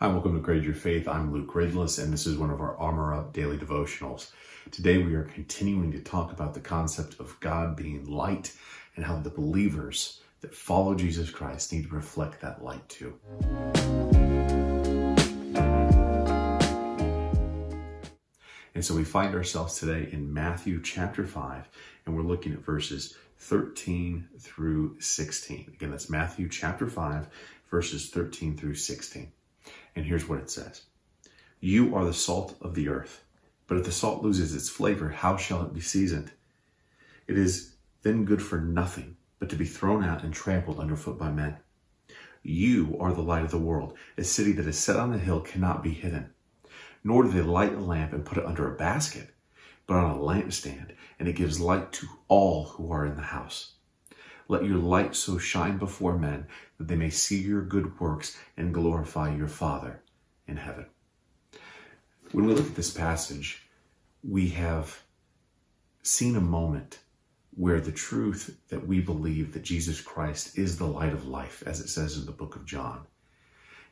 Hi, welcome to Grade Your Faith. I'm Luke Gridless, and this is one of our Armor Up daily devotionals. Today, we are continuing to talk about the concept of God being light and how the believers that follow Jesus Christ need to reflect that light too. And so we find ourselves today in Matthew chapter 5, and we're looking at verses 13 through 16. Again, that's Matthew chapter 5, verses 13 through 16. And here's what it says You are the salt of the earth, but if the salt loses its flavor, how shall it be seasoned? It is then good for nothing but to be thrown out and trampled underfoot by men. You are the light of the world. A city that is set on a hill cannot be hidden. Nor do they light a lamp and put it under a basket, but on a lampstand, and it gives light to all who are in the house. Let your light so shine before men that they may see your good works and glorify your Father in heaven. When we look at this passage, we have seen a moment where the truth that we believe that Jesus Christ is the light of life, as it says in the book of John,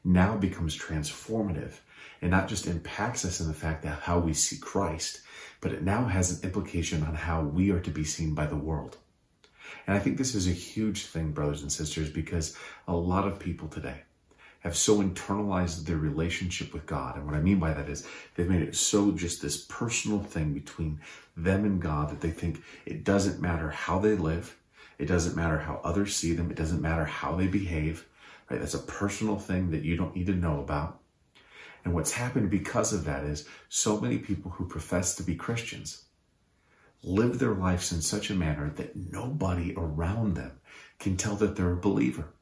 now becomes transformative and not just impacts us in the fact that how we see Christ, but it now has an implication on how we are to be seen by the world. And I think this is a huge thing, brothers and sisters, because a lot of people today have so internalized their relationship with God. And what I mean by that is they've made it so just this personal thing between them and God that they think it doesn't matter how they live, it doesn't matter how others see them, it doesn't matter how they behave. Right? That's a personal thing that you don't need to know about. And what's happened because of that is so many people who profess to be Christians live their lives in such a manner that nobody around them can tell that they're a believer.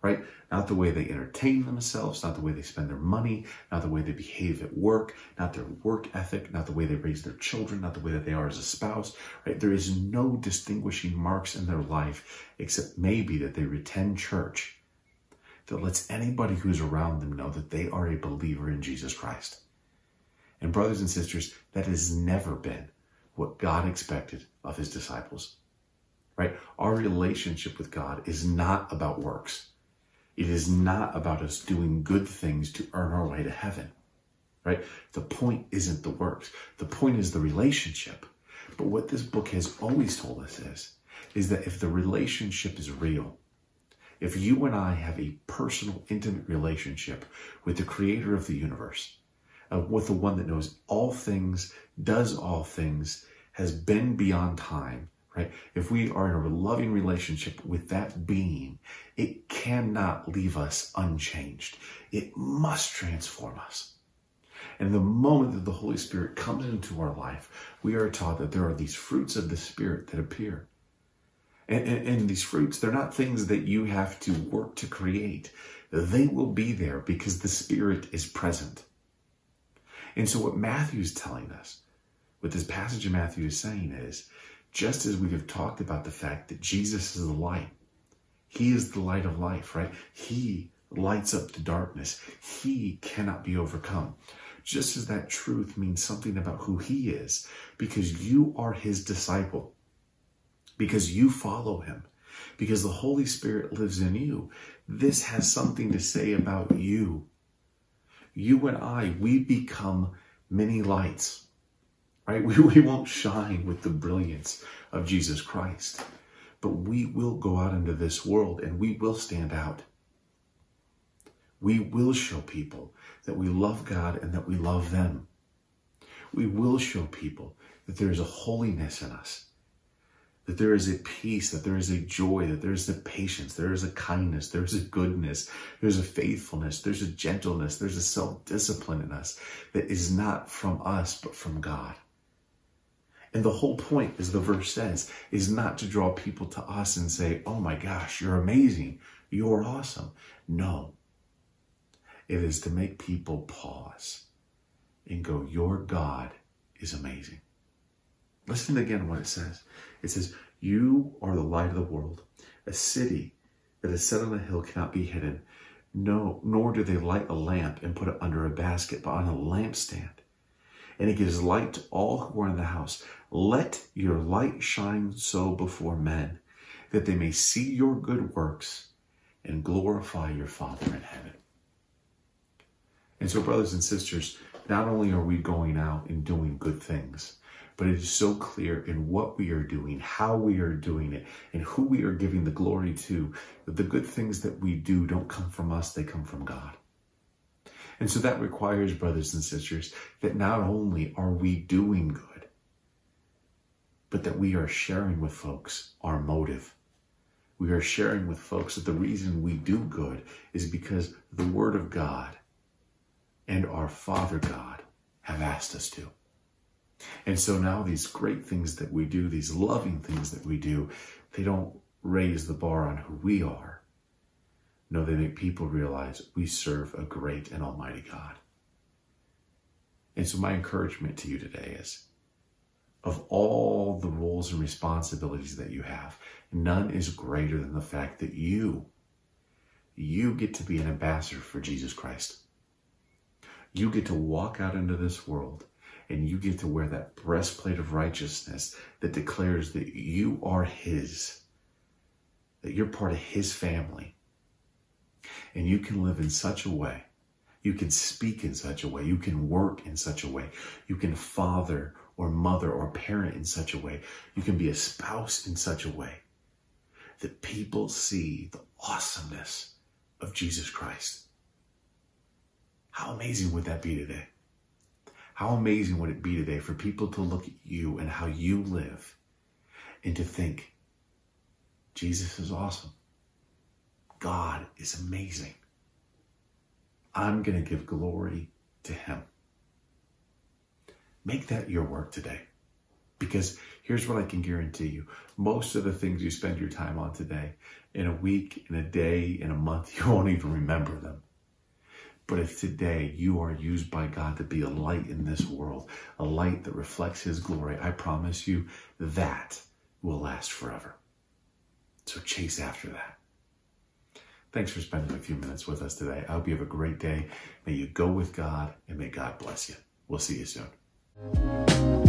Right? Not the way they entertain themselves, not the way they spend their money, not the way they behave at work, not their work ethic, not the way they raise their children, not the way that they are as a spouse. Right? There is no distinguishing marks in their life except maybe that they attend church that lets anybody who's around them know that they are a believer in Jesus Christ. And brothers and sisters, that has never been what God expected of his disciples. Right? Our relationship with God is not about works. It is not about us doing good things to earn our way to heaven. Right? The point isn't the works. The point is the relationship. But what this book has always told us is, is that if the relationship is real, if you and I have a personal, intimate relationship with the creator of the universe, uh, with the one that knows all things, does all things, has been beyond time, right? If we are in a loving relationship with that being, it cannot leave us unchanged. It must transform us. And the moment that the Holy Spirit comes into our life, we are taught that there are these fruits of the Spirit that appear. And, and, and, these fruits, they're not things that you have to work to create. They will be there because the Spirit is present. And so, what Matthew is telling us, what this passage of Matthew is saying is just as we have talked about the fact that Jesus is the light, He is the light of life, right? He lights up the darkness, He cannot be overcome. Just as that truth means something about who He is, because you are His disciple, because you follow Him, because the Holy Spirit lives in you. This has something to say about you you and I, we become many lights, right? We, we won't shine with the brilliance of Jesus Christ, but we will go out into this world and we will stand out. We will show people that we love God and that we love them. We will show people that there is a holiness in us that there is a peace, that there is a joy, that there is a patience, there is a kindness, there is a goodness, there's a faithfulness, there's a gentleness, there's a self discipline in us that is not from us, but from God. And the whole point, as the verse says, is not to draw people to us and say, oh my gosh, you're amazing, you're awesome. No. It is to make people pause and go, your God is amazing. Listen again what it says. It says, You are the light of the world. A city that is set on a hill cannot be hidden. No, nor do they light a lamp and put it under a basket, but on a lampstand. And it gives light to all who are in the house. Let your light shine so before men, that they may see your good works and glorify your Father in heaven. And so, brothers and sisters, not only are we going out and doing good things, but it is so clear in what we are doing, how we are doing it, and who we are giving the glory to that the good things that we do don't come from us, they come from God. And so that requires, brothers and sisters, that not only are we doing good, but that we are sharing with folks our motive. We are sharing with folks that the reason we do good is because the Word of God and our Father God have asked us to. And so now these great things that we do, these loving things that we do, they don't raise the bar on who we are. No, they make people realize we serve a great and almighty God. And so my encouragement to you today is of all the roles and responsibilities that you have, none is greater than the fact that you, you get to be an ambassador for Jesus Christ. You get to walk out into this world and you get to wear that breastplate of righteousness that declares that you are His, that you're part of His family. And you can live in such a way, you can speak in such a way, you can work in such a way, you can father or mother or parent in such a way, you can be a spouse in such a way that people see the awesomeness of Jesus Christ. How amazing would that be today? How amazing would it be today for people to look at you and how you live and to think, Jesus is awesome. God is amazing. I'm going to give glory to him. Make that your work today. Because here's what I can guarantee you most of the things you spend your time on today, in a week, in a day, in a month, you won't even remember them. But if today you are used by God to be a light in this world, a light that reflects His glory, I promise you that will last forever. So chase after that. Thanks for spending a few minutes with us today. I hope you have a great day. May you go with God and may God bless you. We'll see you soon.